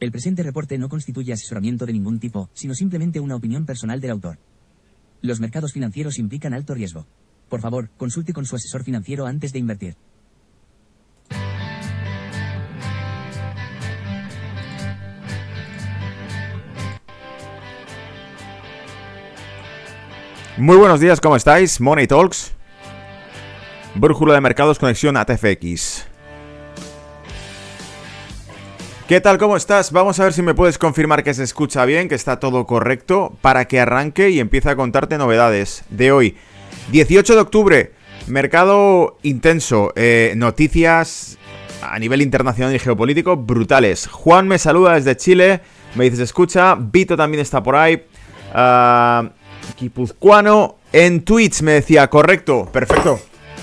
El presente reporte no constituye asesoramiento de ningún tipo, sino simplemente una opinión personal del autor. Los mercados financieros implican alto riesgo. Por favor, consulte con su asesor financiero antes de invertir. Muy buenos días, ¿cómo estáis? Money Talks. Brújula de mercados, conexión a ¿Qué tal? ¿Cómo estás? Vamos a ver si me puedes confirmar que se escucha bien, que está todo correcto, para que arranque y empiece a contarte novedades de hoy. 18 de octubre, mercado intenso, eh, noticias a nivel internacional y geopolítico brutales. Juan me saluda desde Chile, me dices escucha, Vito también está por ahí. Uh, en Twitch me decía, correcto, perfecto.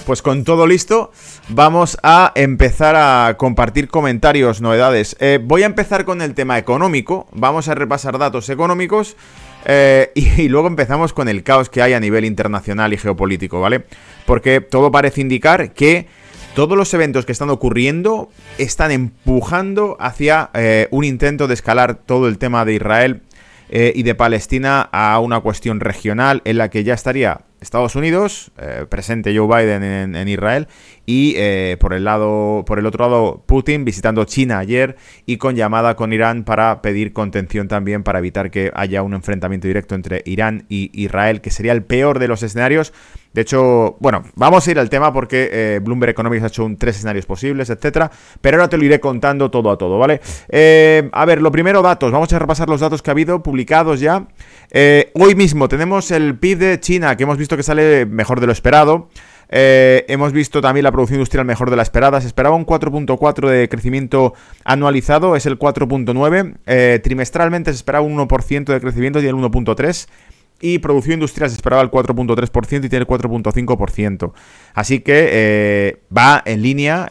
Pues con todo listo, vamos a empezar a compartir comentarios, novedades. Eh, voy a empezar con el tema económico, vamos a repasar datos económicos eh, y, luego empezamos con el caos que hay a nivel internacional y geopolítico, ¿vale? Porque todo parece indicar que todos los eventos que están ocurriendo están empujando hacia eh, un intento de escalar todo el tema de Israel y de Palestina a una cuestión regional en la que ya estaría Estados Unidos, eh, presente Joe Biden en, Israel, y eh, por el lado, por el otro lado, Putin visitando China ayer y con llamada con Irán para pedir contención también para evitar que haya un enfrentamiento directo entre Irán y Israel, que sería el peor de los escenarios. De hecho, bueno, vamos a ir al tema porque eh, Bloomberg Economics ha hecho un tres escenarios posibles, etcétera. Pero ahora te lo iré contando todo a todo, ¿vale? a ver, lo primero, datos. Vamos a repasar los datos que ha habido publicados ya. hoy mismo tenemos el PIB de China, que hemos visto que sale mejor de lo esperado. Eh, hemos visto también la producción industrial mejor de la esperada. Se esperaba un 4.4 de crecimiento anualizado, es el 4.9. Eh, trimestralmente se esperaba un 1% de crecimiento y el 1.3%. Y producción industrial se esperaba el 4.3% y tiene el 4.5%. Así que eh, va en línea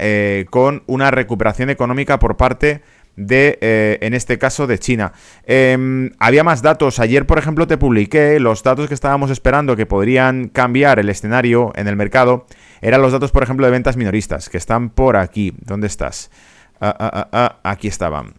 con una recuperación económica por parte de, eh, en este caso, de China. Em, había más datos. Ayer, por ejemplo, te publiqué los datos que estábamos esperando que podrían cambiar el escenario en el mercado. Eran los datos, por ejemplo, de ventas minoristas, que están por aquí. ¿Dónde estás? Ah, ah, ah, aquí estaban.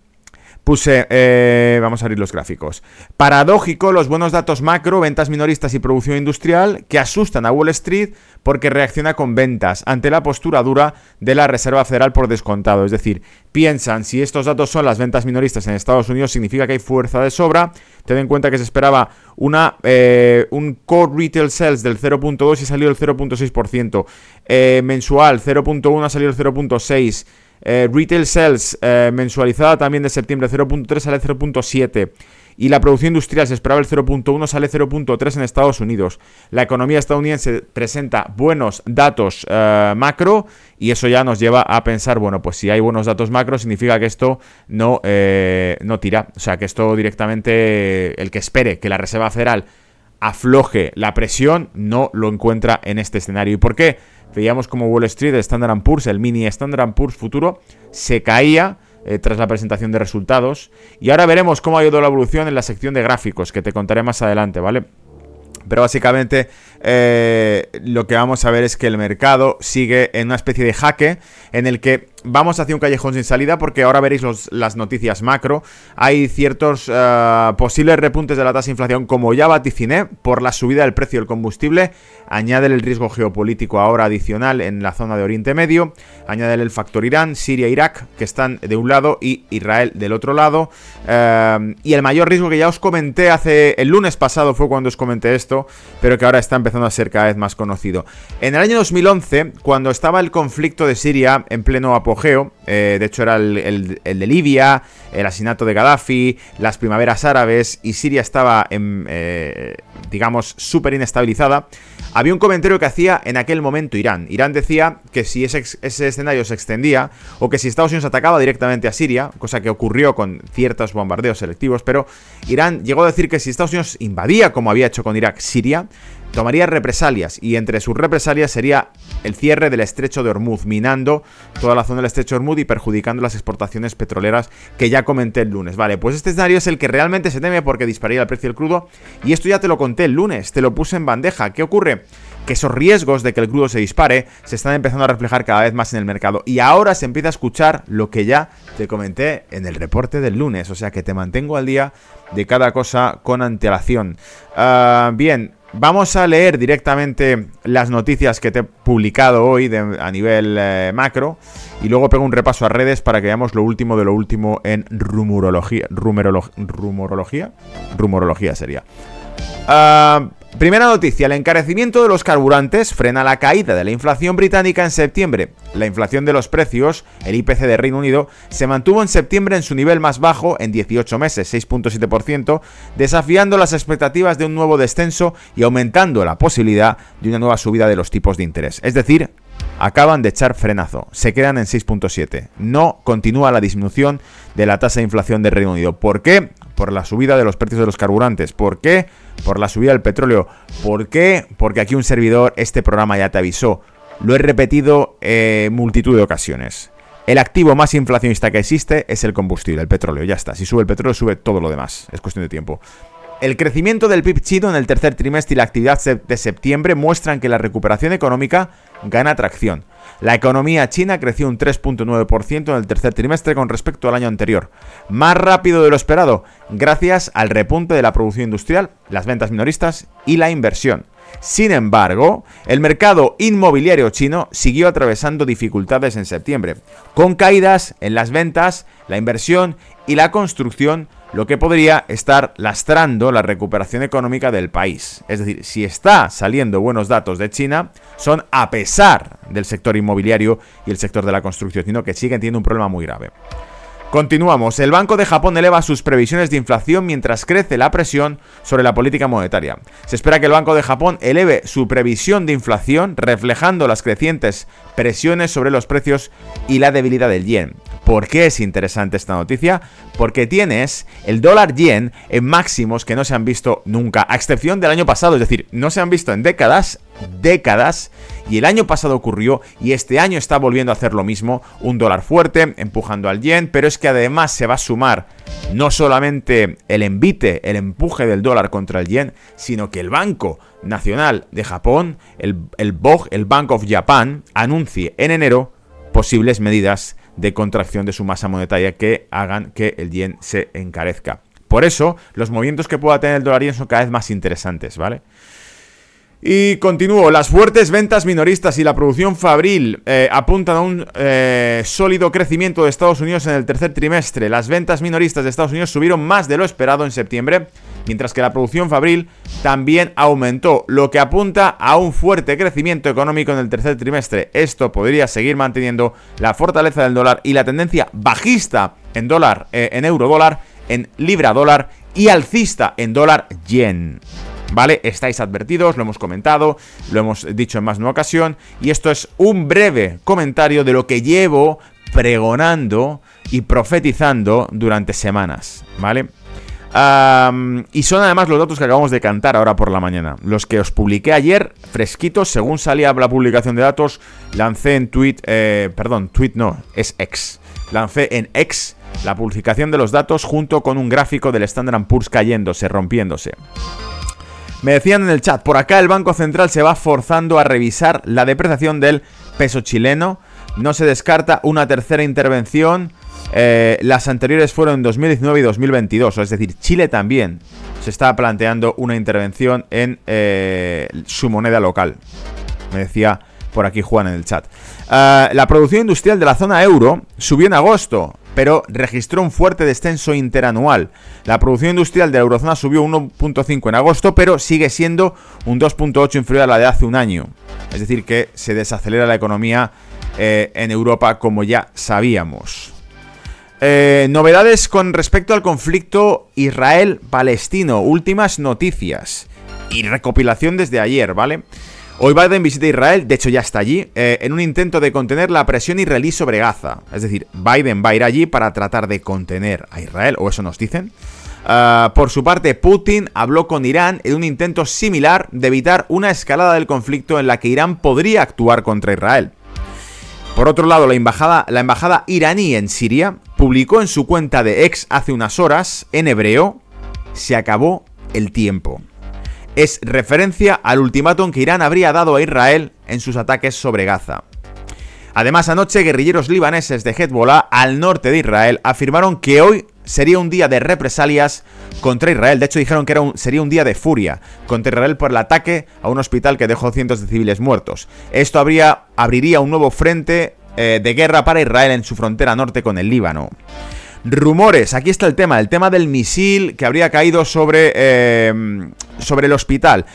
Puse, eh, vamos a abrir los gráficos. Paradójico, los buenos datos macro, ventas minoristas y producción industrial que asustan a Wall Street porque reacciona con ventas ante la postura dura de la Reserva Federal por descontado. Es decir, piensan si estos datos son las ventas minoristas en Estados Unidos significa que hay fuerza de sobra. Ten en cuenta que se esperaba una, eh, un core retail sales del 0.2 y salió el 0.6%. Eh, mensual 0.1 ha salido el 0.6%. Eh, retail sales eh, mensualizada también de septiembre 0.3 sale 0.7. Y la producción industrial se esperaba el 0.1, sale 0.3 en Estados Unidos. La economía estadounidense presenta buenos datos eh, macro y eso ya nos lleva a pensar, bueno, pues si hay buenos datos macro significa que esto no, no tira. O sea, que esto directamente, el que espere que la Reserva Federal afloje la presión, no lo encuentra en este escenario. ¿Y por qué? Veíamos como Wall Street, el Standard Poor's, el mini Standard Poor's futuro, se caía eh, tras la presentación de resultados. Y ahora veremos cómo ha ido la evolución en la sección de gráficos, que te contaré más adelante, ¿vale? Pero básicamente eh, lo que vamos a ver es que el mercado sigue en una especie de jaque en el que vamos hacia un callejón sin salida porque ahora veréis las noticias macro. Hay ciertos eh, posibles repuntes de la tasa de inflación como ya vaticiné por la subida del precio del combustible. Añade el riesgo geopolítico ahora adicional en la zona de Oriente Medio. Añade el factor Irán, Siria, Irak que están de un lado y Israel del otro lado. Eh, y el mayor riesgo que ya os comenté hace el lunes pasado fue cuando os comenté esto, pero que ahora está empezando a ser cada vez más conocido. En el año 2011, cuando estaba el conflicto de Siria en pleno eh, de hecho era el, de Libia, el asesinato de Gaddafi, las primaveras árabes y Siria estaba, en, eh, digamos, súper inestabilizada, había un comentario que hacía en aquel momento Irán. Irán decía que si ese, escenario se extendía o que si Estados Unidos atacaba directamente a Siria, cosa que ocurrió con ciertos bombardeos selectivos, pero Irán llegó a decir que si Estados Unidos invadía, como había hecho con Irak, Siria, tomaría represalias y entre sus represalias sería el cierre del estrecho de Hormuz, minando toda la zona del estrecho de Hormuz y perjudicando las exportaciones petroleras que ya comenté el lunes. Vale, pues este escenario es el que realmente se teme porque dispararía el precio del crudo y esto ya te lo conté el lunes, te lo puse en bandeja. ¿Qué ocurre? que esos riesgos de que el crudo se dispare se están empezando a reflejar cada vez más en el mercado. Y ahora se empieza a escuchar lo que ya te comenté en el reporte del lunes, o sea que te mantengo al día de cada cosa con antelación. Ah, bien, Vamos a leer directamente las noticias que te he publicado hoy a nivel eh, macro y luego pego un repaso a redes para que veamos lo último de lo último en rumorología. rumorología? Rumorología sería. Ah, Primera noticia, el encarecimiento de los carburantes frena la caída de la inflación británica en septiembre. La inflación de los precios, el IPC de Reino Unido, se mantuvo en septiembre en su nivel más bajo en 18 meses, 6.7%, desafiando las expectativas de un nuevo descenso y aumentando la posibilidad de una nueva subida de los tipos de interés. Es decir, acaban de echar frenazo, se quedan en 6.7. No continúa la disminución de la tasa de inflación del Reino Unido. ¿Por qué? Por la subida de los precios de los carburantes. ¿Por qué? Por la subida del petróleo. ¿Por qué? Porque aquí un servidor, este programa ya te avisó. Lo he repetido en multitud de ocasiones. El activo más inflacionista que existe es el combustible, el petróleo. Ya está. Si sube el petróleo, sube todo lo demás. Es cuestión de tiempo. El crecimiento del PIB chino en el tercer trimestre y la actividad de septiembre muestran que la recuperación económica gana tracción. La economía china creció un 3.9% en el tercer trimestre con respecto al año anterior, más rápido de lo esperado, gracias al repunte de la producción industrial, las ventas minoristas y la inversión. Sin embargo, el mercado inmobiliario chino siguió atravesando dificultades en septiembre, con caídas en las ventas, la inversión y la construcción lo que podría estar lastrando la recuperación económica del país. Es decir, si está saliendo buenos datos de China, son a pesar del sector inmobiliario y el sector de la construcción, sino que siguen teniendo un problema muy grave. Continuamos. El Banco de Japón eleva sus previsiones de inflación mientras crece la presión sobre la política monetaria. Se espera que el Banco de Japón eleve su previsión de inflación reflejando las crecientes presiones sobre los precios y la debilidad del yen. ¿Por qué es interesante esta noticia? Porque tienes el dólar yen en máximos que no se han visto nunca, a excepción del año pasado, es decir, no se han visto en décadas, décadas, y el año pasado ocurrió y este año está volviendo a hacer lo mismo, un dólar fuerte empujando al yen, pero es que además se va a sumar no solamente el envite, el empuje del dólar contra el yen, sino que el Banco Nacional de Japón, el, el el Bank of Japan, anuncie en enero posibles medidas de contracción de su masa monetaria que hagan que el yen se encarezca. Por eso, los movimientos que pueda tener el dólar yen son cada vez más interesantes, ¿vale? Y continúo, las fuertes ventas minoristas y la producción fabril eh, apuntan a un eh, sólido crecimiento de Estados Unidos en el tercer trimestre. Las ventas minoristas de Estados Unidos subieron más de lo esperado en septiembre, mientras que la producción fabril también aumentó, lo que apunta a un fuerte crecimiento económico en el tercer trimestre. Esto podría seguir manteniendo la fortaleza del dólar y la tendencia bajista en dólar, eh, en euro dólar, en libra dólar y alcista en dólar yen. ¿Vale? Estáis advertidos, lo hemos comentado, lo hemos dicho en más de una ocasión, y esto es un breve comentario de lo que llevo pregonando y profetizando durante semanas, ¿vale? y son además los datos que acabamos de cantar ahora por la mañana. Los que os publiqué ayer, fresquitos, según salía la publicación de datos, lancé en tweet, eh, perdón, tweet no, es X. Lancé en X la publicación de los datos junto con un gráfico del Standard Poor's cayéndose, rompiéndose. Me decían en el chat, por acá el Banco Central se va forzando a revisar la depreciación del peso chileno. No se descarta una tercera intervención. Eh, las anteriores fueron en 2019 y 2022. Es decir, Chile también se está planteando una intervención en eh, su moneda local. Me decía por aquí Juan en el chat. Eh, la producción industrial de la zona euro subió en agosto pero registró un fuerte descenso interanual. La producción industrial de la eurozona subió 1.5 en agosto, pero sigue siendo un 2.8 inferior a la de hace un año. Es decir, que se desacelera la economía eh, en Europa como ya sabíamos. Eh, novedades con respecto al conflicto Israel-Palestino. Últimas noticias. Y recopilación desde ayer, ¿vale? Hoy Biden visita Israel, de hecho ya está allí, eh, en un intento de contener la presión israelí sobre Gaza. Es decir, Biden va a ir allí para tratar de contener a Israel, o eso nos dicen. Ah, por su parte, Putin habló con Irán en un intento similar de evitar una escalada del conflicto en la que Irán podría actuar contra Israel. Por otro lado, la embajada, la embajada iraní en Siria publicó en su cuenta de ex hace unas horas, en hebreo, se acabó el tiempo. Es referencia al ultimátum que Irán habría dado a Israel en sus ataques sobre Gaza. Además, anoche guerrilleros libaneses de Hezbollah al norte de Israel afirmaron que hoy sería un día de represalias contra Israel. De hecho, dijeron que era un, sería un día de furia contra Israel por el ataque a un hospital que dejó cientos de civiles muertos. Esto abriría un nuevo frente eh, de guerra para Israel en su frontera norte con el Líbano. Rumores, aquí está el tema, el tema del misil que habría caído sobre, eh, sobre el hospital.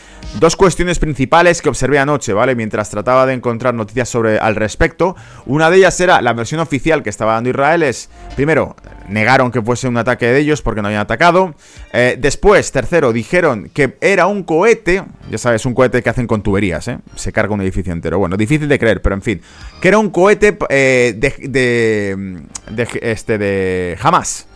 Dos cuestiones principales que observé anoche, ¿vale? Mientras trataba de encontrar noticias sobre al respecto. Una de ellas era la versión oficial que estaba dando Israel es, primero, negaron que fuese un ataque de ellos porque no habían atacado. Eh, después, tercero, dijeron que era un cohete, ya sabes, un cohete que hacen con tuberías, ¿eh? Se carga un edificio entero. Bueno, difícil de creer, pero en fin, que era un cohete eh, de, de, de, este, de Hamas.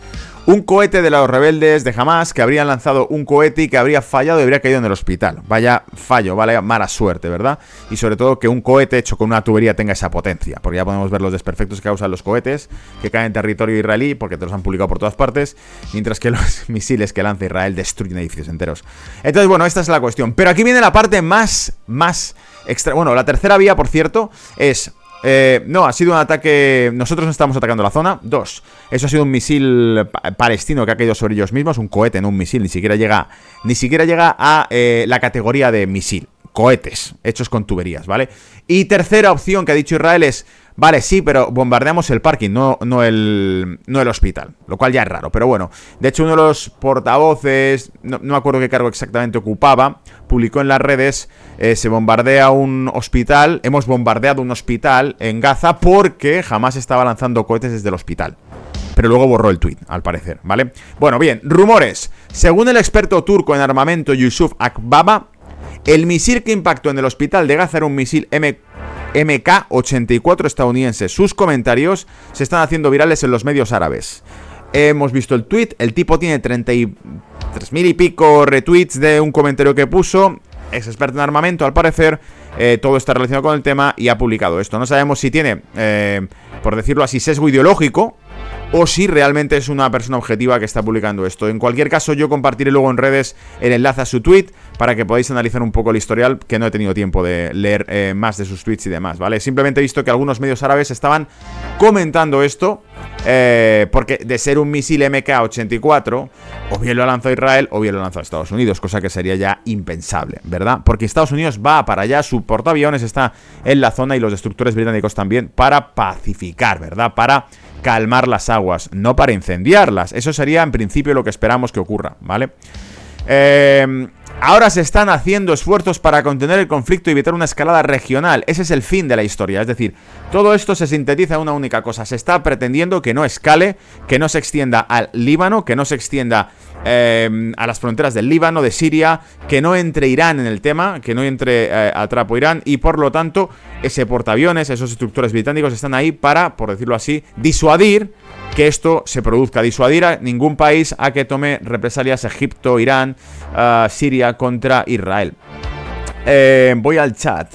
Un cohete de los rebeldes de Hamas que habrían lanzado un cohete y que habría fallado y habría caído en el hospital. Vaya fallo, vale, mala suerte, ¿verdad? Y sobre todo que un cohete hecho con una tubería tenga esa potencia. Porque ya podemos ver los desperfectos que causan los cohetes que caen en territorio israelí, porque te los han publicado por todas partes, mientras que los misiles que lanza Israel destruyen edificios enteros. Entonces, bueno, esta es la cuestión. Pero aquí viene la parte más, más extra. Bueno, la tercera vía, por cierto, es eh, no, ha sido un ataque. Nosotros no estamos atacando la zona. Dos, eso ha sido un misil palestino que ha caído sobre ellos mismos. Un cohete, no un misil. Ni siquiera llega, ni siquiera llega a eh, la categoría de misil. Cohetes, hechos con tuberías, ¿vale? Y tercera opción que ha dicho Israel es. Vale, sí, pero bombardeamos el parking, no, no, el, no el hospital. Lo cual ya es raro, pero bueno. De hecho, uno de los portavoces, no, no me acuerdo qué cargo exactamente ocupaba, publicó en las redes, eh, se bombardea un hospital, hemos bombardeado un hospital en Gaza porque jamás estaba lanzando cohetes desde el hospital. Pero luego borró el tweet, al parecer, ¿vale? Bueno, bien, rumores. Según el experto turco en armamento Yusuf Akbaba, el misil que impactó en el hospital de Gaza era un misil M MK84 estadounidense. Sus comentarios se están haciendo virales en los medios árabes. Hemos visto el tweet, el tipo tiene 33 mil y pico retweets de un comentario que puso. Es experto en armamento, al parecer. Eh, todo está relacionado con el tema y ha publicado esto. No sabemos si tiene, eh, por decirlo así, sesgo ideológico o si realmente es una persona objetiva que está publicando esto. En cualquier caso, yo compartiré luego en redes el enlace a su tweet para que podáis analizar un poco el historial, que no he tenido tiempo de leer eh, más de sus tweets y demás, ¿vale? Simplemente he visto que algunos medios árabes estaban comentando esto, eh, porque de ser un misil MK-84, o bien lo lanzado Israel o bien lo lanzado Estados Unidos, cosa que sería ya impensable, ¿verdad? Porque Estados Unidos va para allá, su portaaviones está en la zona y los destructores británicos también, para pacificar, ¿verdad? Para calmar las aguas, no para incendiarlas. Eso sería en principio lo que esperamos que ocurra, ¿vale? Eh, Ahora se están haciendo esfuerzos para contener el conflicto y evitar una escalada regional. Ese es el fin de la historia. Es decir, todo esto se sintetiza en una única cosa. Se está pretendiendo que no escale, que no se extienda al Líbano, que no se extienda eh, a las fronteras del Líbano, de Siria, que no entre Irán en el tema, que no entre eh, a trapo Irán y por lo tanto ese portaaviones, esos estructores británicos están ahí para, por decirlo así, disuadir que esto se produzca, disuadir a ningún país a que tome represalias Egipto, Irán, uh, Siria contra Israel. Eh, voy al chat.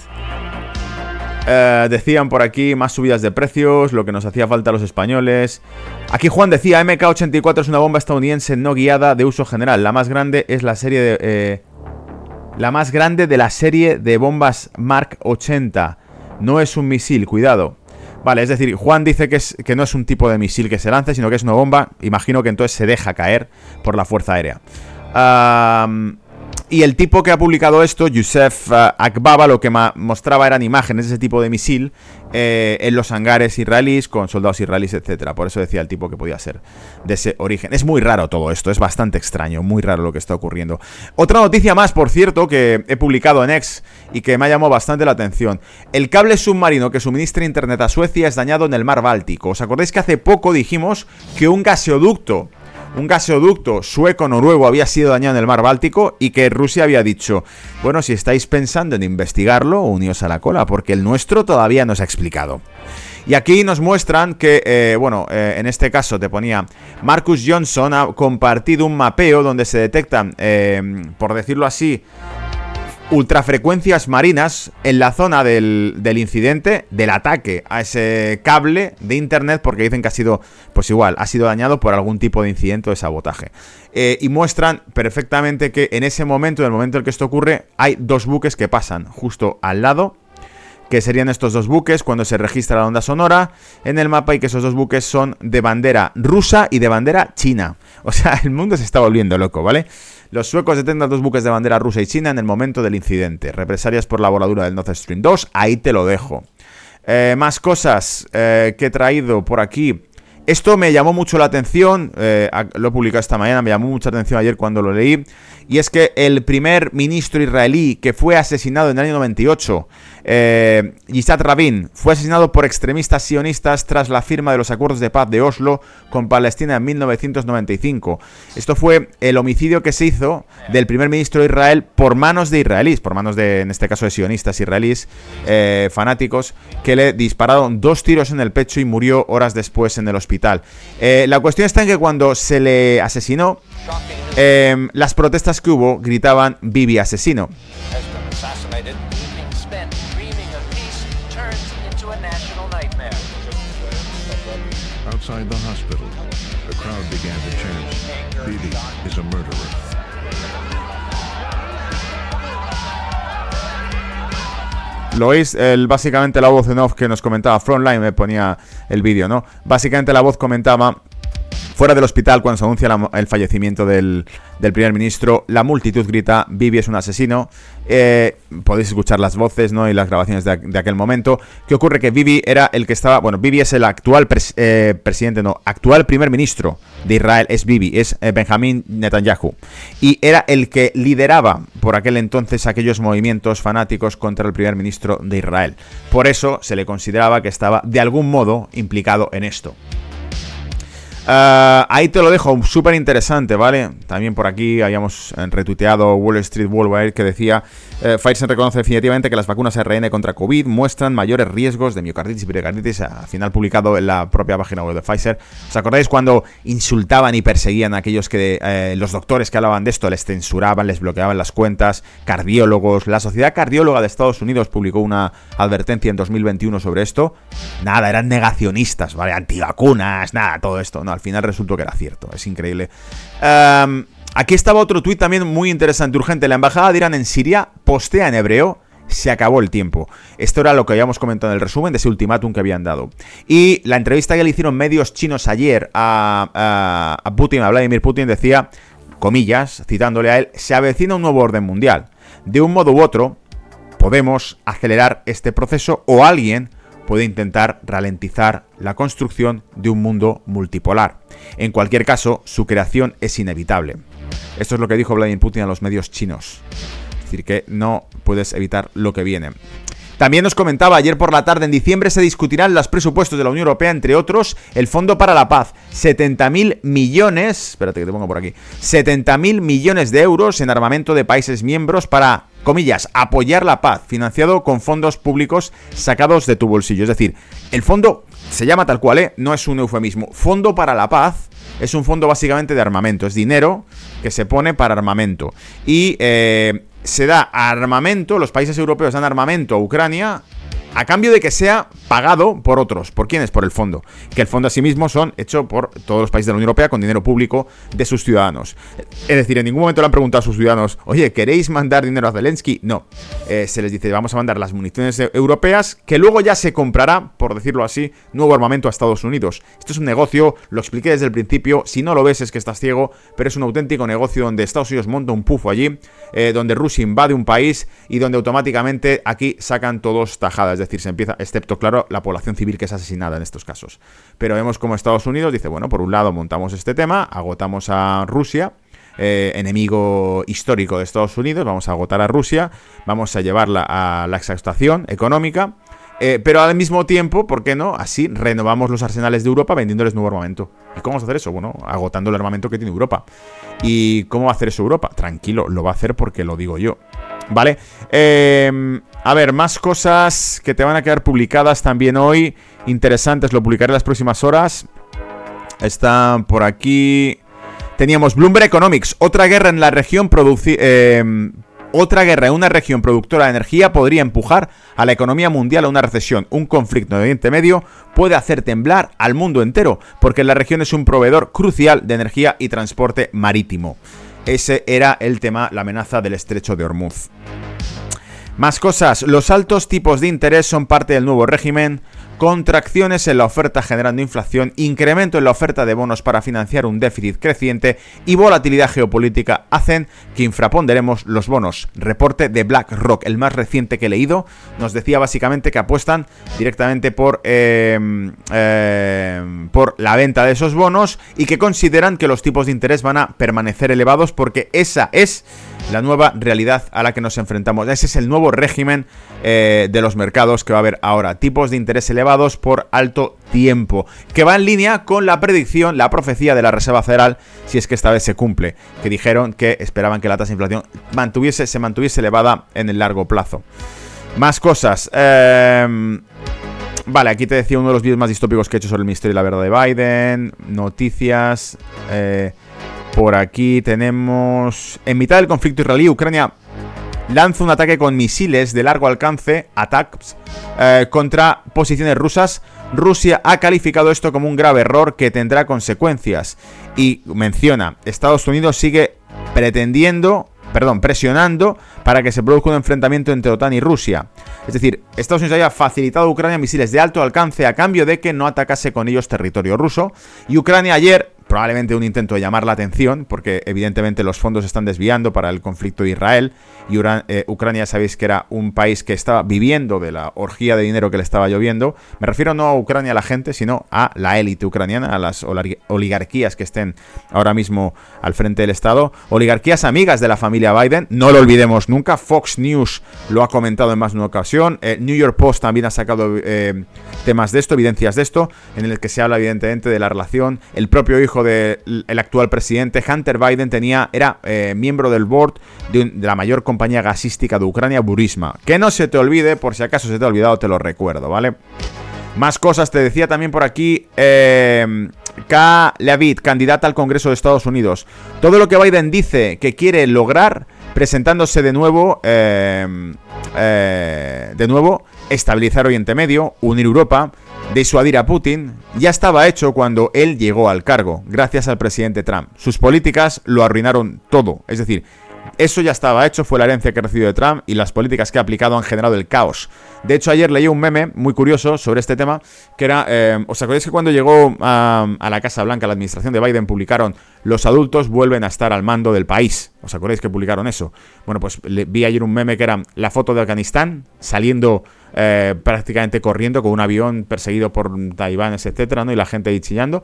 Eh, decían por aquí más subidas de precios, lo que nos hacía falta a los españoles. Aquí Juan decía, MK84 es una bomba estadounidense no guiada de uso general. La más grande es la serie de... Eh, la más grande de la serie de bombas Mark 80. No es un misil, cuidado. Vale, es decir, Juan dice que, es, que no es un tipo de misil que se lance, sino que es una bomba. Imagino que entonces se deja caer por la Fuerza Aérea. Y el tipo que ha publicado esto, Yusef uh, Akbaba, lo que mostraba eran imágenes de ese tipo de misil eh, en los hangares israelíes, con soldados israelíes, etcétera. Por eso decía el tipo que podía ser de ese origen. Es muy raro todo esto, es bastante extraño, muy raro lo que está ocurriendo. Otra noticia más, por cierto, que he publicado en X y que me ha llamado bastante la atención. El cable submarino que suministra internet a Suecia es dañado en el mar Báltico. ¿Os acordáis que hace poco dijimos que un gaseoducto un gaseoducto sueco-noruego había sido dañado en el mar Báltico y que Rusia había dicho, bueno, si estáis pensando en investigarlo, uníos a la cola, porque el nuestro todavía no se ha explicado. Y aquí nos muestran que, eh, bueno, eh, en este caso te ponía, Marcus Johnson ha compartido un mapeo donde se detectan, eh, por decirlo así, ultrafrecuencias marinas en la zona del, incidente, del ataque a ese cable de internet, porque dicen que ha sido, pues igual, ha sido dañado por algún tipo de incidente o de sabotaje. Eh, y muestran perfectamente que en ese momento, en el momento en que esto ocurre, hay dos buques que pasan justo al lado que serían estos dos buques cuando se registra la onda sonora en el mapa y que esos dos buques son de bandera rusa y de bandera china. O sea, el mundo se está volviendo loco, ¿vale? Los suecos detectan dos buques de bandera rusa y china en el momento del incidente. Represalias por la voladura del Nord Stream 2, ahí te lo dejo. Eh, más cosas eh, que he traído por aquí. Esto me llamó mucho la atención, eh, lo he publicado esta mañana, me llamó mucha atención ayer cuando lo leí, y es que el primer ministro israelí que fue asesinado en el año 98 eh, Rabin fue asesinado por extremistas sionistas tras la firma de los acuerdos de paz de Oslo con Palestina en 1995. Esto fue el homicidio que se hizo del primer ministro de Israel por manos de israelíes, por manos de, en este caso, de sionistas israelíes eh, fanáticos, que le dispararon dos tiros en el pecho y murió horas después en el hospital. Eh, la cuestión está en que cuando se le asesinó, eh, las protestas que hubo gritaban Bibi asesino. Lo oís, el, básicamente la voz en off que nos comentaba Frontline, me ponía el vídeo, ¿no? Básicamente la voz comentaba Fuera del hospital, cuando se anuncia el fallecimiento del, primer ministro, la multitud grita, Vivi es un asesino. Eh, podéis escuchar las voces ¿no? y las grabaciones de, aquel momento. ¿Qué ocurre? Que Vivi era el que estaba... Bueno, Vivi es el actual eh, presidente, no, actual primer ministro de Israel. Es Vivi, es eh, Benjamín Netanyahu. Y era el que lideraba por aquel entonces aquellos movimientos fanáticos contra el primer ministro de Israel. Por eso se le consideraba que estaba de algún modo implicado en esto. Ah, ahí te lo dejo, súper interesante, ¿vale? También por aquí habíamos eh, retuiteado Wall Street Worldwide que decía eh, Pfizer reconoce definitivamente que las vacunas ARN contra COVID muestran mayores riesgos de miocarditis y pericarditis, al final publicado en la propia página web de Pfizer. ¿Os acordáis cuando insultaban y perseguían a aquellos que eh, los doctores que hablaban de esto les censuraban, les bloqueaban las cuentas, cardiólogos? La Sociedad Cardióloga de Estados Unidos publicó una advertencia en 2021 sobre esto. Nada, eran negacionistas, ¿vale? Antivacunas, nada, todo esto. No, al final resultó que era cierto, es increíble. Em, Aquí estaba otro tuit también muy interesante, urgente. La embajada de Irán en Siria postea en hebreo. Se acabó el tiempo. Esto era lo que habíamos comentado en el resumen de ese ultimátum que habían dado. Y la entrevista que le hicieron medios chinos ayer a, a Putin, a Vladimir Putin, decía, comillas, citándole a él, se avecina un nuevo orden mundial. De un modo u otro, podemos acelerar este proceso o alguien puede intentar ralentizar la construcción de un mundo multipolar. En cualquier caso, su creación es inevitable. Esto es lo que dijo Vladimir Putin a los medios chinos. Es decir, que no puedes evitar lo que viene. También nos comentaba ayer por la tarde, en diciembre se discutirán los presupuestos de la Unión Europea, entre otros, el Fondo para la Paz. 70.000 millones, espérate que te pongo por aquí, 70.000 millones de euros en armamento de países miembros para, comillas, apoyar la paz, financiado con fondos públicos sacados de tu bolsillo. Es decir, el fondo se llama tal cual, ¿eh? no es un eufemismo. Fondo para la paz es un fondo básicamente de armamento, es dinero que se pone para armamento. Y eh, se da armamento, los países europeos dan armamento a Ucrania a cambio de que sea pagado por otros. ¿Por quiénes? Por el fondo. Que el fondo asimismo son hecho por todos los países de la Unión Europea con dinero público de sus ciudadanos. Es decir, en ningún momento le han preguntado a sus ciudadanos, oye, ¿queréis mandar dinero a Zelensky? No. Eh, se les dice, vamos a mandar las municiones europeas, que luego ya se comprará, por decirlo así, nuevo armamento a Estados Unidos. Esto es un negocio, lo expliqué desde el principio, si no lo ves es que estás ciego, pero es un auténtico negocio donde Estados Unidos monta un pufo allí, eh, donde Rusia invade un país y donde automáticamente aquí sacan todos tajadas decir, se empieza, excepto, claro, la población civil que es asesinada en estos casos. Pero vemos como Estados Unidos dice, bueno, por un lado montamos este tema, agotamos a Rusia, eh, enemigo histórico de Estados Unidos, vamos a agotar a Rusia, vamos a llevarla a la exhaustación económica, eh, pero al mismo tiempo, ¿por qué no? Así renovamos los arsenales de Europa vendiéndoles nuevo armamento. ¿Y cómo vamos a hacer eso? Bueno, agotando el armamento que tiene Europa. ¿Y cómo va a hacer eso Europa? Tranquilo, lo va a hacer porque lo digo yo. ¿Vale? Em, a ver, más cosas que te van a quedar publicadas también hoy. Interesantes, lo publicaré en las próximas horas. Está por aquí. Teníamos Bloomberg Economics, otra guerra en la región em, Otra guerra en una región productora de energía podría empujar a la economía mundial a una recesión. Un conflicto en Oriente Medio puede hacer temblar al mundo entero, porque la región es un proveedor crucial de energía y transporte marítimo. Ese era el tema, la amenaza del estrecho de Hormuz. Más cosas, los altos tipos de interés son parte del nuevo régimen, contracciones en la oferta generando inflación, incremento en la oferta de bonos para financiar un déficit creciente y volatilidad geopolítica hacen que infraponderemos los bonos. Reporte de BlackRock, el más reciente que he leído, nos decía básicamente que apuestan directamente por, em, em, por la venta de esos bonos y que consideran que los tipos de interés van a permanecer elevados porque esa es la nueva realidad a la que nos enfrentamos. Ese es el nuevo régimen eh, de los mercados que va a haber ahora. Tipos de interés elevados por alto tiempo. Que va en línea con la predicción, la profecía de la Reserva Federal, si es que esta vez se cumple. Que dijeron que esperaban que la tasa de inflación mantuviese, se mantuviese elevada en el largo plazo. Más cosas. Em, vale, aquí te decía uno de los vídeos más distópicos que he hecho sobre el misterio y la verdad de Biden. Noticias. Eh, por aquí tenemos... En mitad del conflicto israelí, Ucrania lanza un ataque con misiles de largo alcance, attacks, eh, contra posiciones rusas. Rusia ha calificado esto como un grave error que tendrá consecuencias. Y menciona, Estados Unidos sigue pretendiendo, perdón, presionando para que se produzca un enfrentamiento entre OTAN y Rusia. Es decir, Estados Unidos haya facilitado a Ucrania misiles de alto alcance a cambio de que no atacase con ellos territorio ruso. Y Ucrania ayer probablemente un intento de llamar la atención, porque evidentemente los fondos están desviando para el conflicto de Israel y eh, Ucrania sabéis que era un país que estaba viviendo de la orgía de dinero que le estaba lloviendo. Me refiero no a Ucrania a la gente, sino a la élite ucraniana, a las oligarquías que estén ahora mismo al frente del Estado. Oligarquías amigas de la familia Biden, no lo olvidemos nunca. Fox News lo ha comentado en más de una ocasión. Eh, New York Post también ha sacado eh, temas de esto, evidencias de esto, en el que se habla evidentemente de la relación. El propio hijo del actual presidente, Hunter Biden, tenía, era eh, miembro del board de, la mayor compañía gasística de Ucrania, Burisma. Que no se te olvide, por si acaso se te ha olvidado, te lo recuerdo, ¿vale? Más cosas, te decía también por aquí eh, K. Leavitt, candidata al Congreso de Estados Unidos. Todo lo que Biden dice que quiere lograr, presentándose de nuevo, eh, de nuevo, estabilizar Oriente Medio, unir Europa, disuadir a Putin ya estaba hecho cuando él llegó al cargo, gracias al presidente Trump. Sus políticas lo arruinaron todo, es decir, eso ya estaba hecho, fue la herencia que recibió de Trump y las políticas que ha aplicado han generado el caos. De hecho, ayer leí un meme muy curioso sobre este tema, que era, eh, ¿os acordáis que cuando llegó a, la Casa Blanca la administración de Biden publicaron los adultos vuelven a estar al mando del país? ¿Os acordáis que publicaron eso? Bueno, pues vi ayer un meme que era la foto de Afganistán saliendo eh, prácticamente corriendo con un avión perseguido por talibanes, etcétera, ¿no? Y la gente ahí chillando.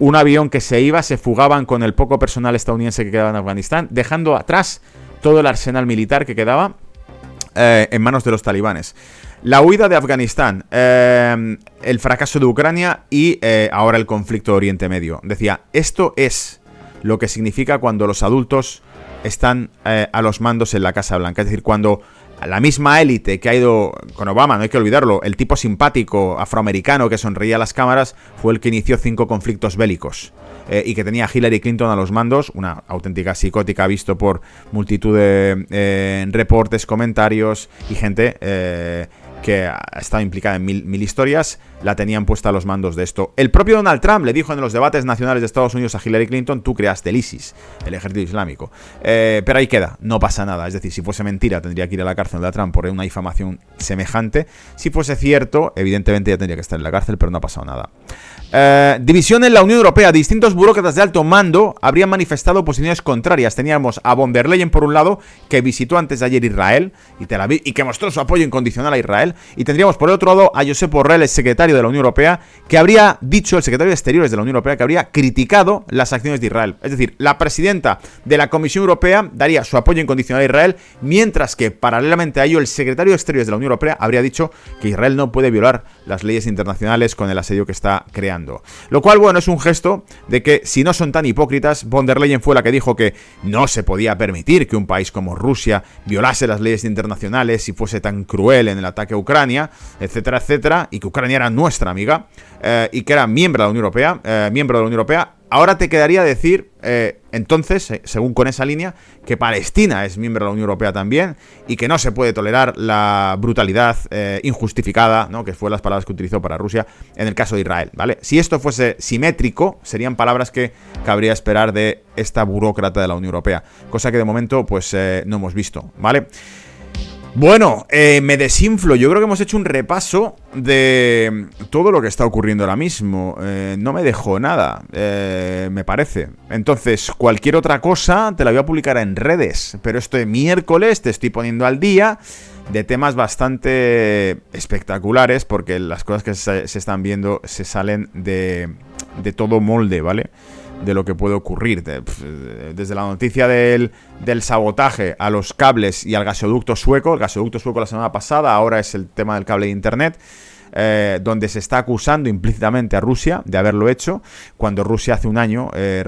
Un avión que se iba, se fugaban con el poco personal estadounidense que quedaba en Afganistán, dejando atrás todo el arsenal militar que quedaba eh, en manos de los talibanes. La huida de Afganistán, eh, el fracaso de Ucrania y ahora el conflicto de Oriente Medio. Decía, esto es lo que significa cuando los adultos están a los mandos en la Casa Blanca. Es decir, cuando la misma élite que ha ido con Obama, no hay que olvidarlo, el tipo simpático afroamericano que sonreía a las cámaras fue el que inició cinco conflictos bélicos. Eh, y que tenía a Hillary Clinton a los mandos, una auténtica psicótica visto por multitud de eh, reportes, comentarios y gente eh, que ha estado implicada en mil, historias, la tenían puesta a los mandos de esto. El propio Donald Trump le dijo en los debates nacionales de Estados Unidos a Hillary Clinton, tú creaste el ISIS, el ejército islámico. Eh, pero ahí queda, no pasa nada. Es decir, si fuese mentira tendría que ir a la cárcel de Trump por una difamación semejante. Si fuese cierto, evidentemente ya tendría que estar en la cárcel, pero no ha pasado nada. Eh, división en la Unión Europea. Distintos burócratas de alto mando habrían manifestado posiciones contrarias. Teníamos a von der Leyen por un lado, que visitó antes de ayer Israel y Tel Aviv y que mostró su apoyo incondicional a Israel. Y tendríamos por el otro lado a Josep Borrell, el secretario de la Unión Europea, que habría dicho, el secretario de Exteriores de la Unión Europea, que habría criticado las acciones de Israel. Es decir, la presidenta de la Comisión Europea daría su apoyo incondicional a Israel, mientras que paralelamente a ello el secretario de Exteriores de la Unión Europea habría dicho que Israel no puede violar las leyes internacionales con el asedio que está creando. Lo cual, bueno, es un gesto de que si no son tan hipócritas, von der Leyen fue la que dijo que no se podía permitir que un país como Rusia violase las leyes internacionales y fuese tan cruel en el ataque a Ucrania, etcétera, etcétera, y que Ucrania era nuestra amiga eh, y que era miembro de la Unión Europea, eh, miembro de la Unión Europea. Ahora te quedaría decir, eh, entonces, según con esa línea, que Palestina es miembro de la Unión Europea también y que no se puede tolerar la brutalidad eh, injustificada, ¿no? que fue las palabras que utilizó para Rusia en el caso de Israel, ¿vale? Si esto fuese simétrico, serían palabras que cabría esperar de esta burócrata de la Unión Europea, cosa que de momento pues no hemos visto, ¿vale? Bueno, eh, me desinflo. Yo creo que hemos hecho un repaso de todo lo que está ocurriendo ahora mismo. Eh, no me dejó nada, eh, me parece. Entonces, cualquier otra cosa te la voy a publicar en redes. Pero este miércoles te estoy poniendo al día de temas bastante espectaculares porque las cosas que se, están viendo se salen de, de todo molde, ¿vale? De lo que puede ocurrir. desde la noticia del, sabotaje a los cables y al gasoducto sueco, el gasoducto sueco la semana pasada, ahora es el tema del cable de Internet. Eh, donde se está acusando implícitamente a Rusia de haberlo hecho, cuando Rusia hace un año eh,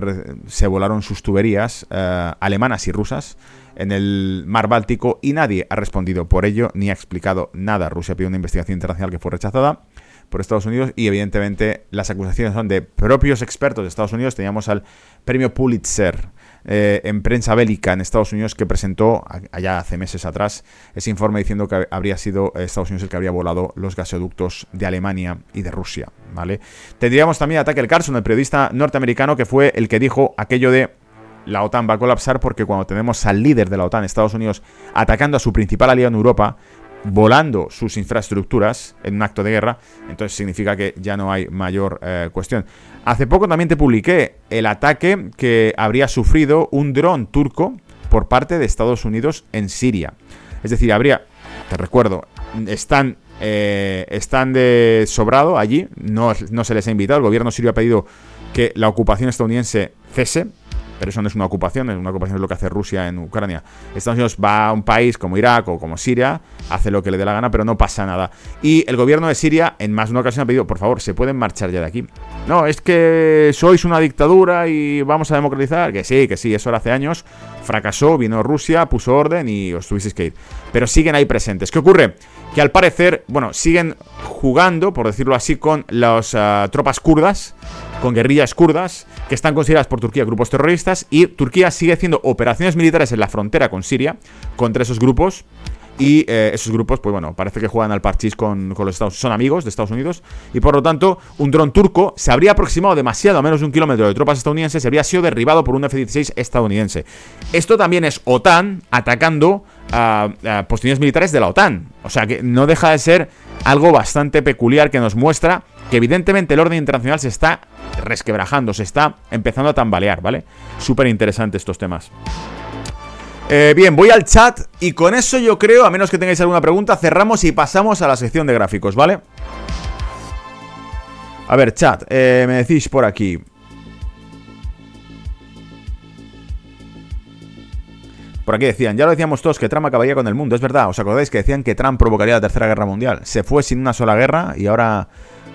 se volaron sus tuberías eh, alemanas y rusas en el mar Báltico y nadie ha respondido por ello ni ha explicado nada. Rusia pidió una investigación internacional que fue rechazada por Estados Unidos y evidentemente las acusaciones son de propios expertos de Estados Unidos. Teníamos al premio Pulitzer eh, en prensa bélica en Estados Unidos que presentó allá hace meses atrás ese informe diciendo que habría sido Estados Unidos el que habría volado los gasoductos de Alemania y de Rusia. ¿vale? Tendríamos también a Tucker Carlson, el periodista norteamericano que fue el que dijo aquello de la OTAN va a colapsar porque cuando tenemos al líder de la OTAN, Estados Unidos, atacando a su principal aliado en Europa, volando sus infraestructuras en un acto de guerra, entonces significa que ya no hay mayor eh, cuestión. Hace poco también te publiqué el ataque que habría sufrido un dron turco por parte de Estados Unidos en Siria. Es decir, habría, te recuerdo, están, eh, están de sobrado allí, no, no se les ha invitado, el gobierno sirio ha pedido que la ocupación estadounidense cese, pero eso no es una ocupación, es una ocupación es lo que hace Rusia en Ucrania. Estados Unidos va a un país como Irak o como Siria, hace lo que le dé la gana, pero no pasa nada. Y el gobierno de Siria en más de una ocasión ha pedido, por favor, ¿se pueden marchar ya de aquí? No, es que sois una dictadura y vamos a democratizar. Que sí, que sí, eso era hace años. Fracasó, vino Rusia, puso orden y os tuvisteis que ir. Pero siguen ahí presentes. ¿Qué ocurre? Que al parecer, bueno, siguen jugando, por decirlo así, con las ah, tropas kurdas con guerrillas kurdas que están consideradas por Turquía grupos terroristas y Turquía sigue haciendo operaciones militares en la frontera con Siria contra esos grupos y eh, esos grupos, pues bueno, parece que juegan al parchís con, los Estados Son amigos de Estados Unidos. Y por lo tanto, un dron turco se habría aproximado demasiado a menos de un kilómetro de tropas estadounidenses y habría sido derribado por un F-16 estadounidense. Esto también es OTAN atacando a, a posiciones militares de la OTAN. O sea que no deja de ser algo bastante peculiar que nos muestra que evidentemente el orden internacional se está resquebrajando, se está empezando a tambalear, ¿vale? Súper interesante estos temas. Eh, bien, voy al chat y con eso yo creo, a menos que tengáis alguna pregunta, cerramos y pasamos a la sección de gráficos, ¿vale? A ver, chat, eh, me decís por aquí. Por aquí decían, ya lo decíamos todos que Trump acabaría con el mundo, es verdad, ¿os acordáis que decían que Trump provocaría la tercera guerra mundial? Se fue sin una sola guerra y ahora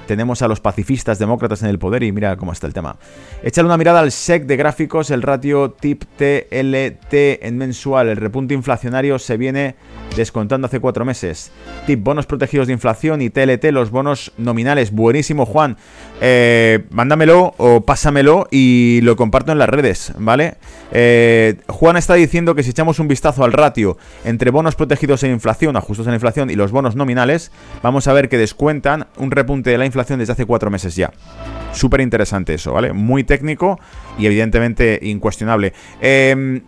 tenemos a los pacifistas demócratas en el poder y mira cómo está el tema. Échale una mirada al SEC de gráficos, el ratio TIP TLT en mensual, el repunte inflacionario se viene descontando hace cuatro meses. TIP, bonos protegidos de inflación y TLT, los bonos nominales. Buenísimo, Juan. Eh, mándamelo o pásamelo y lo comparto en las redes, ¿vale? Eh, Juan está diciendo que si echamos un vistazo al ratio entre bonos protegidos en inflación, ajustos en inflación y los bonos nominales, vamos a ver que descuentan un repunte de la inflación desde hace cuatro meses ya. Súper interesante eso, ¿vale? Muy técnico y evidentemente incuestionable. Eh,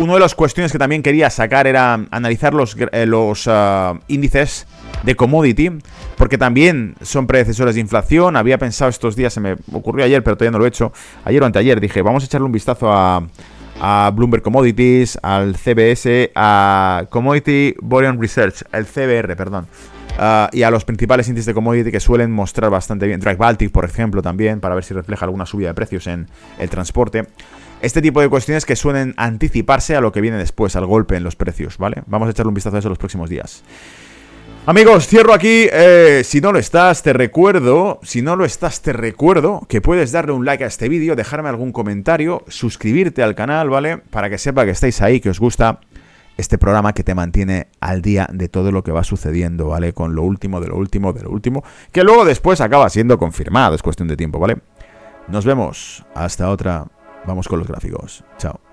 una de las cuestiones que también quería sacar era analizar los, eh, los ah, índices de commodity, porque también son predecesores de inflación. Había pensado estos días, se me ocurrió ayer, pero todavía no lo he hecho. Ayer o anteayer dije, vamos a echarle un vistazo a, a Bloomberg Commodities, al CBS, a Commodity Borean Research, el CBR, perdón. Ah, y a los principales índices de commodity que suelen mostrar bastante bien. Drag Baltic, por ejemplo, también, para ver si refleja alguna subida de precios en el transporte. Este tipo de cuestiones que suelen anticiparse a lo que viene después, al golpe en los precios, ¿vale? Vamos a echarle un vistazo a eso los próximos días. Amigos, cierro aquí. Eh, si no lo estás, te recuerdo, si no lo estás, te recuerdo que puedes darle un like a este vídeo, dejarme algún comentario, suscribirte al canal, ¿vale? Para que sepa que estáis ahí, que os gusta este programa que te mantiene al día de todo lo que va sucediendo, ¿vale? Con lo último, de lo último, de lo último, que luego después acaba siendo confirmado, es cuestión de tiempo, ¿vale? Nos vemos. Hasta otra. Vamos con los gráficos. Chao.